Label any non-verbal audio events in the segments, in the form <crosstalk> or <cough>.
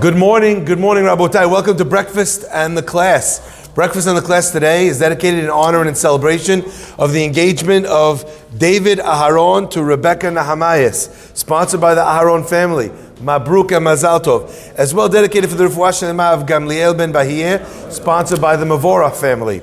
Good morning, good morning, Rabotai. Welcome to breakfast and the class. Breakfast and the class today is dedicated in honor and in celebration of the engagement of David Aharon to Rebecca Nahamayas, sponsored by the Aharon family. Mabruk and Mazal Tov. As well dedicated for the Shlema of Gamliel ben Bahir, sponsored by the Mavora family.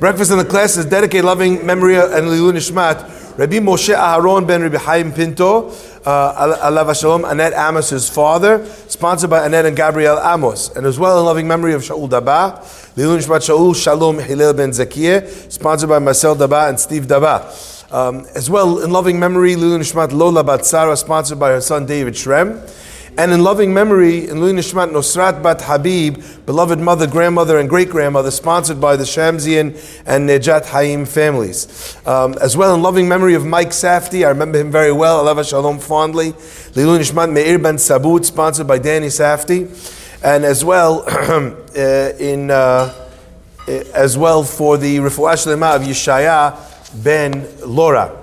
Breakfast in the class is dedicated loving memory and Lilu Nishmat Rabbi Moshe Aharon ben Rabbi Chaim Pinto, uh, Alav Shalom, Annette Amos, his father, sponsored by Annette and Gabriel Amos, and as well in loving memory of Shaul Daba, Lilun Shmat Shaul Shalom Hillel ben Zakir, sponsored by Marcel Daba and Steve Daba. Um, as well in loving memory, Lilun Shmat Lola Batsara, sponsored by her son David Shrem. And in loving memory, in Lui Nishmat Nosrat Bat Habib, beloved mother, grandmother, and great grandmother, sponsored by the Shamsian and Nejat Haim families. Um, as well in loving memory of Mike Safti, I remember him very well, Alava Shalom fondly. Lilu Nishmat Meir Ben Sabut, sponsored by Danny Safti. And as well, <clears throat> uh, in uh, as well for the Refuah Shlema of Yeshaya ben Lora.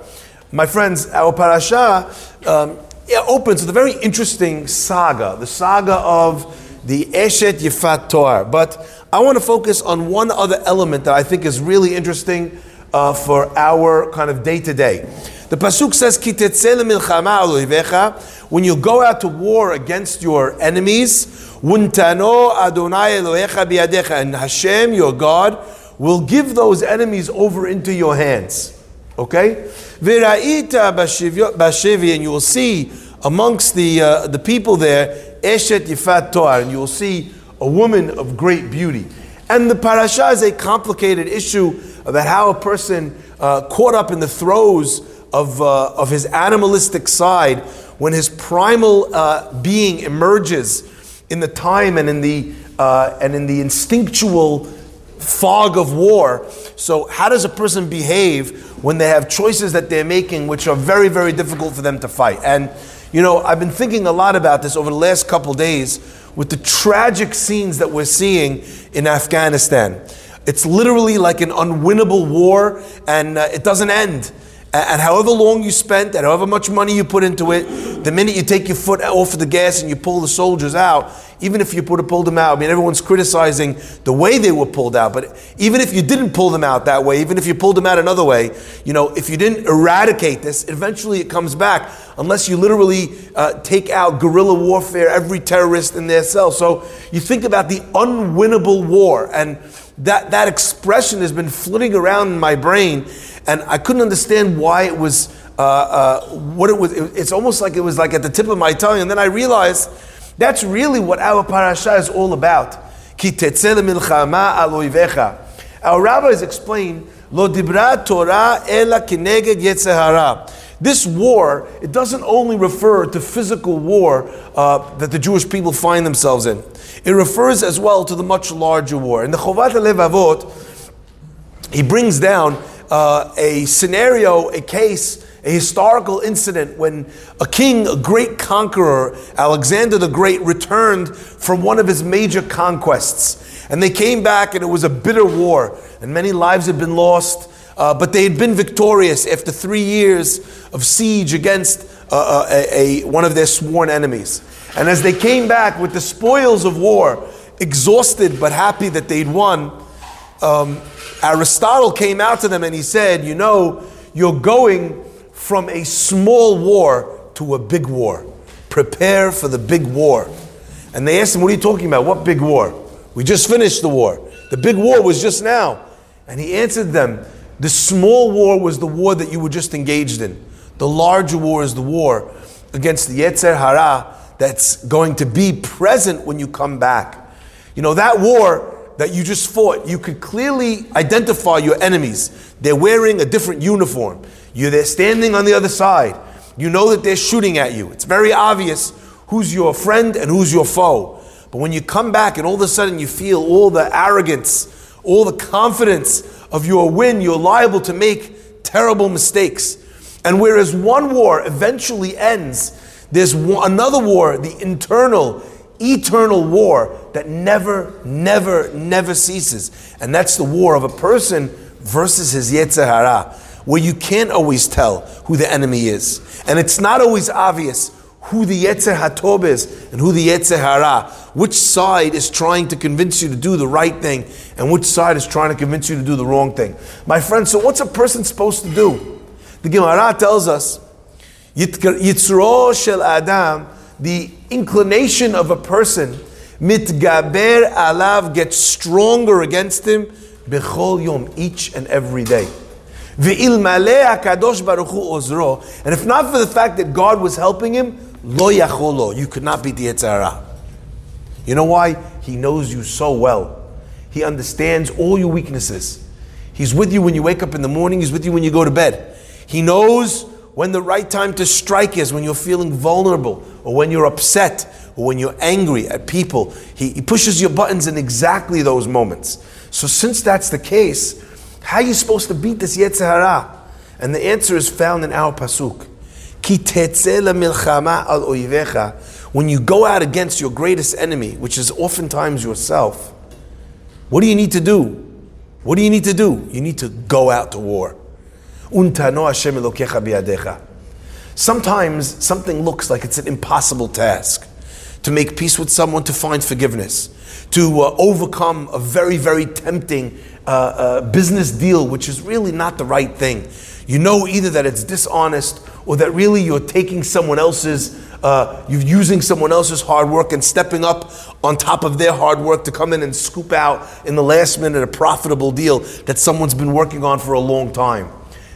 My friends, our parasha um, it opens with a very interesting saga, the saga of the Eshet Yifat Toar. But I want to focus on one other element that I think is really interesting uh, for our kind of day to day. The pasuk says, When you go out to war against your enemies, Adonai and Hashem, your God, will give those enemies over into your hands. Okay? V'ra'ita bashivi, and you will see amongst the, uh, the people there, Eshet Yifat Toar, and you will see a woman of great beauty. And the parasha is a complicated issue about how a person uh, caught up in the throes of, uh, of his animalistic side, when his primal uh, being emerges in the time and in the, uh, and in the instinctual fog of war. So, how does a person behave when they have choices that they're making which are very, very difficult for them to fight? And, you know, I've been thinking a lot about this over the last couple days with the tragic scenes that we're seeing in Afghanistan. It's literally like an unwinnable war, and uh, it doesn't end. And however long you spent, and however much money you put into it, the minute you take your foot off of the gas and you pull the soldiers out, even if you put pulled them out, I mean, everyone's criticizing the way they were pulled out, but even if you didn't pull them out that way, even if you pulled them out another way, you know, if you didn't eradicate this, eventually it comes back, unless you literally uh, take out guerrilla warfare, every terrorist in their cell. So you think about the unwinnable war, and that, that expression has been flitting around in my brain and I couldn't understand why it was uh, uh, what it was. It, it's almost like it was like at the tip of my tongue, and then I realized that's really what our parasha is all about. Our rabbis explain lo dibra Torah ela. This war, it doesn't only refer to physical war uh, that the Jewish people find themselves in. It refers as well to the much larger war. In the Chovot HaLevavot, he brings down uh, a scenario, a case, a historical incident when a king, a great conqueror, Alexander the Great, returned from one of his major conquests. And they came back, and it was a bitter war, and many lives had been lost. Uh, but they had been victorious after three years of siege against uh, uh a, a, one of their sworn enemies. And as they came back with the spoils of war, exhausted but happy that they'd won, um, Aristotle came out to them and he said, You know, you're going from a small war to a big war. Prepare for the big war. And they asked him, What are you talking about? What big war? We just finished the war. The big war was just now. And he answered them, The small war was the war that you were just engaged in. The larger war is the war against the Yetzer Hara that's going to be present when you come back. You know, that war that you just fought, you could clearly identify your enemies. They're wearing a different uniform. You're there standing on the other side. You know that they're shooting at you. It's very obvious who's your friend and who's your foe. But when you come back and all of a sudden you feel all the arrogance, all the confidence of your win, you're liable to make terrible mistakes. And whereas one war eventually ends, there's another war, the internal, eternal war that never, never, never ceases. And that's the war of a person versus his Yetzer Hara, where you can't always tell who the enemy is. And it's not always obvious who the Yetzer Hatob is and who the Yetzer Hara. which side is trying to convince you to do the right thing and which side is trying to convince you to do the wrong thing. My friend, so what's a person supposed to do? The Gemara tells us, Yitzro shel Adam, the inclination of a person, mitgaber alav, gets stronger against him, bechol yom, each and every day. kadosh baruch ozro, and if not for the fact that God was helping him, lo yacholo, you could not beat the Yetzer Hara. You know why? He knows you so well. He understands all your weaknesses. He's with you when you wake up in the morning, he's with you when you go to bed. He knows when the right time to strike is, when you're feeling vulnerable, or when you're upset, or when you're angry at people. He, he pushes your buttons in exactly those moments. So, since that's the case, how are you supposed to beat this Yetzer Hara? And the answer is found in our Pasuk. Ki milchama al oivecha. When you go out against your greatest enemy, which is oftentimes yourself, what do you need to do? What do you need to do? You need to go out to war. Sometimes something looks like it's an impossible task to make peace with someone, to find forgiveness, to uh, overcome a very, very tempting uh, uh, business deal, which is really not the right thing. You know either that it's dishonest or that really you're taking someone else's, uh, you're using someone else's hard work and stepping up on top of their hard work to come in and scoop out in the last minute a profitable deal that someone's been working on for a long time.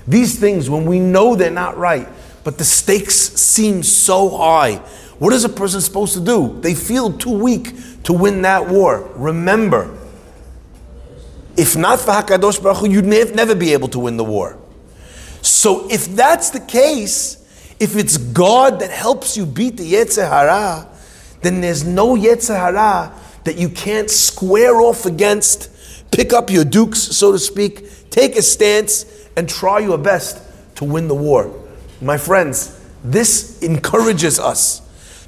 These things, when we know they're not right, but the stakes seem so high, what is a person supposed to do? They feel too weak to win that war. Remember, if not for Hakadosh Baruch Hu, you'd never be able to win the war. So if that's the case, if it's God that helps you beat the Yetzer Hara, then there's no Yetzer Hara that you can't square off against, pick up your dukes, so to speak, take a stance, and try your best to win the war. My friends, this encourages us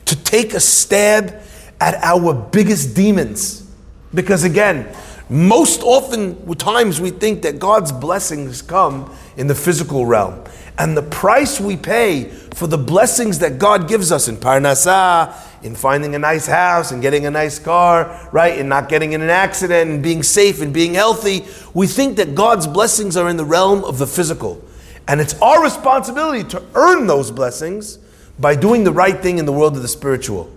to take a stab at our biggest demons. Because again, most often times we think that God's blessings come in the physical realm. And the price we pay for the blessings that God gives us in Parnasah, in finding a nice house and getting a nice car, right? And not getting in an accident and being safe and being healthy. We think that God's blessings are in the realm of the physical. And it's our responsibility to earn those blessings by doing the right thing in the world of the spiritual.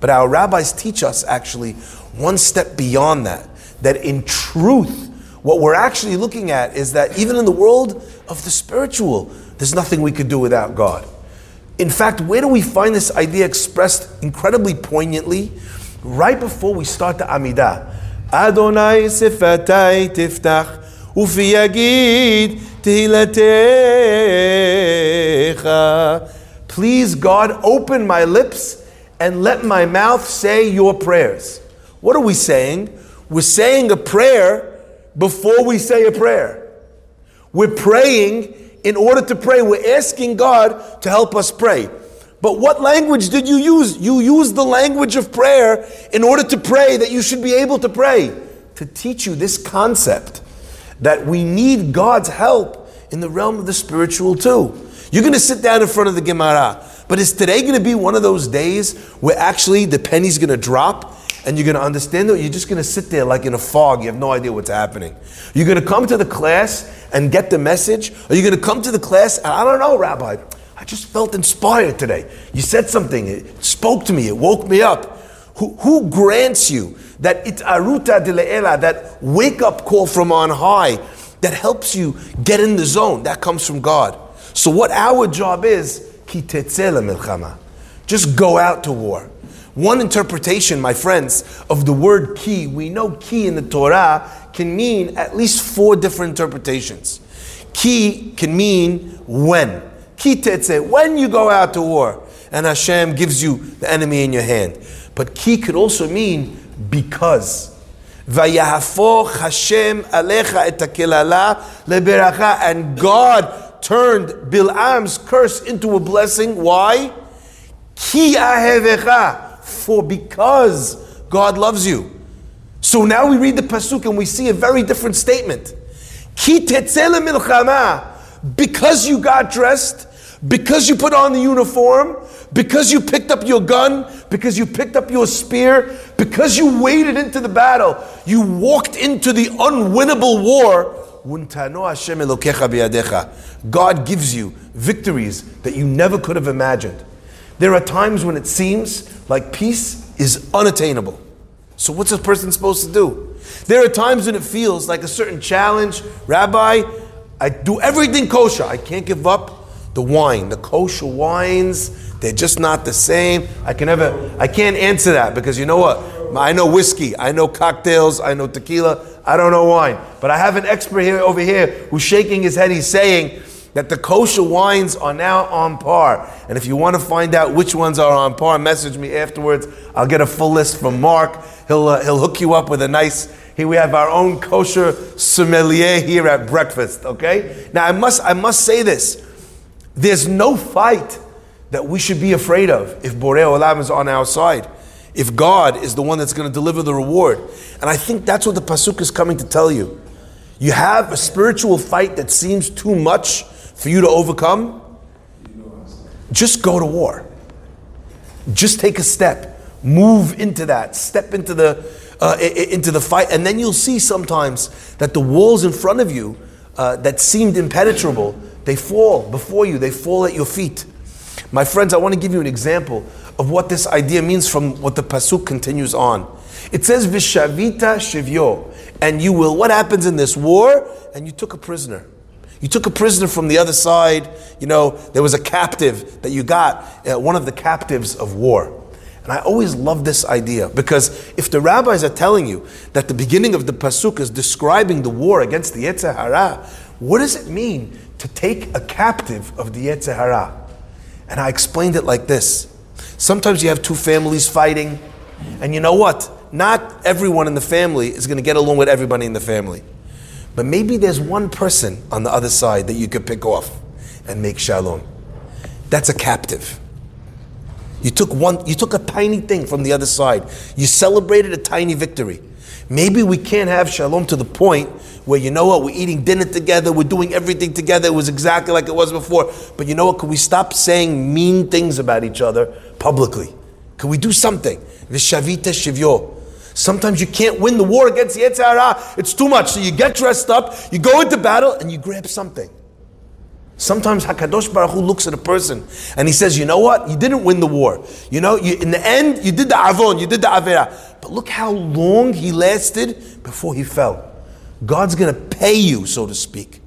But our rabbis teach us actually one step beyond that. That in truth, what we're actually looking at is that even in the world of the spiritual, there's nothing we could do without God. In fact, where do we find this idea expressed incredibly poignantly? Right before we start the Amidah. Adonai sifatai tiftach ufi yagid tehilatecha. Please, God, open my lips and let my mouth say your prayers. What are we saying? We're saying a prayer before we say a prayer. We're praying in order to pray. We're asking God to help us pray. But what language did you use? You used the language of prayer in order to pray that you should be able to pray. To teach you this concept that we need God's help in the realm of the spiritual too. You're going to sit down in front of the Gemara, but is today going to be one of those days where actually the penny's going to drop and you're going to understand it? You're just going to sit there like in a fog. You have no idea what's happening. You're going to come to the class and get the message, or you're going to come to the class and I don't know, Rabbi. I just felt inspired today. You said something, it spoke to me, it woke me up. Who, who grants you that it's itaruta dile'ela, that wake up call from on high, that helps you get in the zone? That comes from God. So, what our job is. Just go out to war. One interpretation, my friends, of the word ki, we know ki in the Torah can mean at least four different interpretations. Ki can mean when. Ki tetze, when you go out to war and Hashem gives you the enemy in your hand. But ki could also mean because. Vayahafoch Hashem alecha et leberacha. And God turned Bilam's curse into a blessing. Why? Ki ahevecha for because God loves you. So now we read the pasuk and we see a very different statement. Because you got dressed, because you put on the uniform, because you picked up your gun, because you picked up your spear, because you waded into the battle, you walked into the unwinnable war. God gives you victories that you never could have imagined. There are times when it seems like peace is unattainable. So, what's a person supposed to do? There are times when it feels like a certain challenge. Rabbi, I do everything kosher. I can't give up the wine. The kosher wines, they're just not the same. I can never, I can't answer that because you know what? I know whiskey, I know cocktails, I know tequila, I don't know wine. But I have an expert here over here who's shaking his head. He's saying that the kosher wines are now on par. And if you want to find out which ones are on par, message me afterwards. I'll get a full list from Mark. He'll, uh, he'll hook you up with a nice here we have our own kosher sommelier here at breakfast, okay? Now I must I must say this. There's no fight that we should be afraid of if Borei Olam is on our side. If God is the one that's going to deliver the reward. And I think that's what the Pasuk is coming to tell you. You have a spiritual fight that seems too much for you to overcome. Just go to war. Just take a step. Move into that. Step into the uh, into the fight, and then you'll see sometimes that the walls in front of you uh, that seemed impenetrable, they fall before you, they fall at your feet. My friends, I want to give you an example of what this idea means from what the pasuk continues on. It says vishavita shivyo, and you will. What happens in this war? And you took a prisoner. You took a prisoner from the other side. You know there was a captive that you got, uh, one of the captives of war. And I always love this idea because if the rabbis are telling you that the beginning of the pasuk is describing the war against the Yetzer Hara, what does it mean to take a captive of the Yetzer Hara? And I explained it like this. Sometimes you have two families fighting, and you know what? Not everyone in the family is going to get along with everybody in the family. But maybe there's one person on the other side that you could pick off and make shalom. That's a captive. You took one, you took a tiny thing from the other side. You celebrated a tiny victory. Maybe we can't have shalom to the point where you know what, we're eating dinner together, we're doing everything together, it was exactly like it was before. But you know what, can we stop saying mean things about each other publicly? Can we do something? Vishavita shivyo. Sometimes you can't win the war against the Yetzer It's too much. So you get dressed up, you go into battle, and you grab something. Sometimes Hakadosh Baruch Hu looks at a person and he says, "You know what? You didn't win the war. You know, you, in the end, you did the avon, you did the avera. But look how long he lasted before he fell. God's going to pay you, so to speak,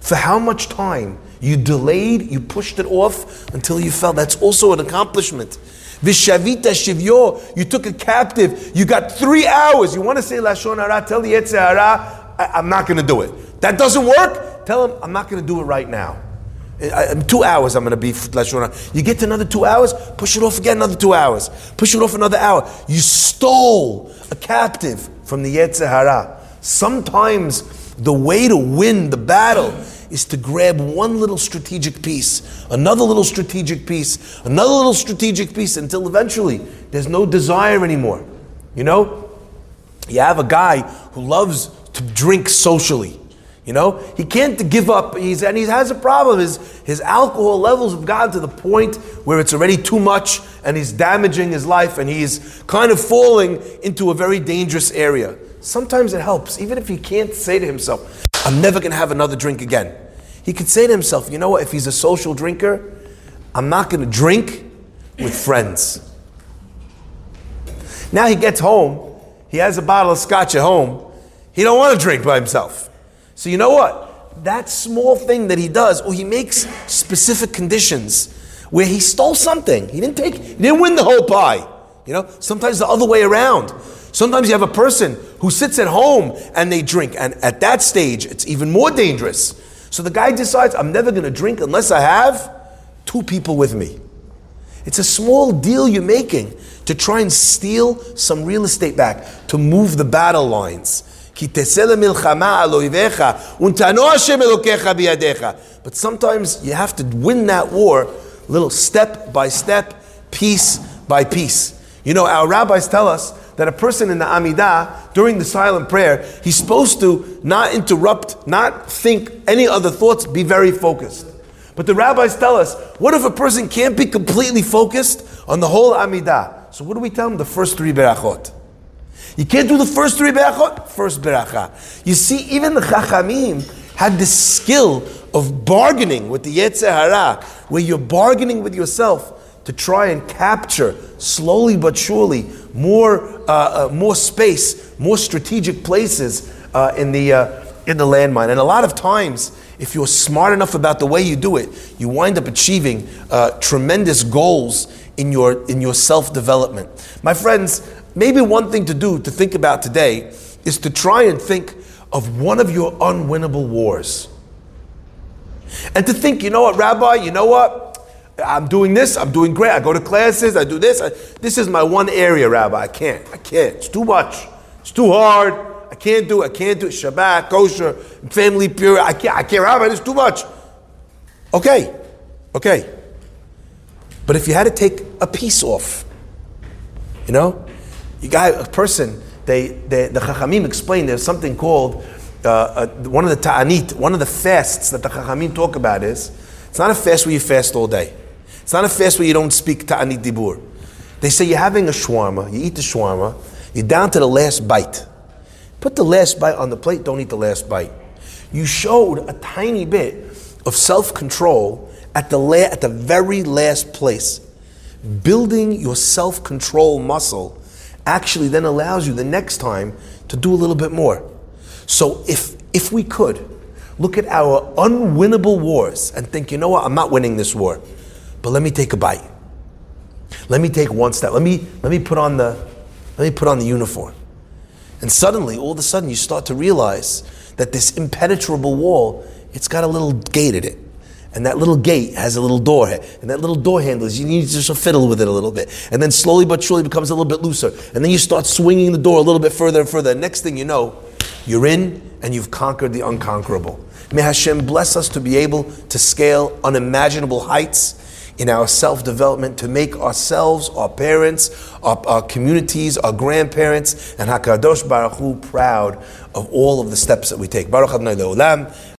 for how much time you delayed, you pushed it off until you fell. That's also an accomplishment. Vishavita shivyo, you took a captive. You got three hours. You want to say lashon hara? Tell the Yetzer Hara, I'm not going to do it. That doesn't work. Tell him I'm not going to do it right now. In two hours, I'm going to be lashon You get to another two hours, push it off again another two hours, push it off another hour. You stole a captive from the Yetzer Hara. Sometimes the way to win the battle is to grab one little strategic piece, another little strategic piece, another little strategic piece until eventually there's no desire anymore. You know, you have a guy who loves to drink socially. You know, he can't give up. He's and he has a problem. His his alcohol levels have gotten to the point where it's already too much, and he's damaging his life, and he's kind of falling into a very dangerous area. Sometimes it helps, even if he can't say to himself, "I'm never going to have another drink again." He could say to himself, "You know what? If he's a social drinker, I'm not going to drink with friends." Now he gets home. He has a bottle of scotch at home. He don't want to drink by himself. So you know what? That small thing that he does, or he makes specific conditions where he stole something. He didn't take, he didn't win the whole pie. You know, sometimes the other way around. Sometimes you have a person who sits at home and they drink, and at that stage, it's even more dangerous. So the guy decides, I'm never going to drink unless I have two people with me. It's a small deal you're making to try and steal some real estate back, to move the battle lines. But sometimes you have to win that war little step by step, piece by piece. You know, our rabbis tell us that a person in the Amidah, during the silent prayer, he's supposed to not interrupt, not think any other thoughts, be very focused. But the rabbis tell us, what if a person can't be completely focused on the whole Amidah? So what do we tell them? The first three berachot. You can't do the first three berachot, first beracha. You see, even the Chachamim had the skill of bargaining with the Yetzer Hara, where you're bargaining with yourself to try and capture slowly but surely more, uh, uh, more space, more strategic places uh, in the uh, in the landmine. And a lot of times, if you're smart enough about the way you do it, you wind up achieving uh, tremendous goals in your in your self development. My friends, maybe one thing to do to think about today is to try and think of one of your unwinnable wars. And to think, you know what, Rabbi, you know what? I'm doing this, I'm doing great. I go to classes, I do this. I, this is my one area, Rabbi. I can't. I can't. It's too much. It's too hard. I can't do. I can't do it. Shabbat, kosher, family pure. I can't, I can't, Rabbi, it's too much. Okay. Okay. But if you had to take a piece off, you know, you got a person, they, they the Chachamim explain there's something called uh, uh, one of the ta'anit, one of the fasts that the Chachamim talk about is it's not a fast where you fast all day. It's not a fast where you don't speak ta'anit dibur. They say you're having a shawarma, you eat the shawarma, you're down to the last bite. Put the last bite on the plate, don't eat the last bite. You showed a tiny bit of self control at the, la- at the very last place. Building your self control muscle actually then allows you the next time to do a little bit more. So if if we could look at our unwinnable wars and think, you know what, I'm not winning this war, but let me take a bite. Let me take one step. Let me let me put on the let me put on the uniform. And suddenly, all of a sudden, you start to realize that this impenetrable wall, it's got a little gate in it. And that little gate has a little door, and that little door handle is you need to just fiddle with it a little bit, and then slowly but surely becomes a little bit looser, and then you start swinging the door a little bit further and further. And next thing you know, you're in, and you've conquered the unconquerable. May Hashem bless us to be able to scale unimaginable heights in our self development to make ourselves, our parents, our, our, communities, our grandparents, and Hakadosh Baruch Hu proud of all of the steps that we take. Baruch Adonai Leolam.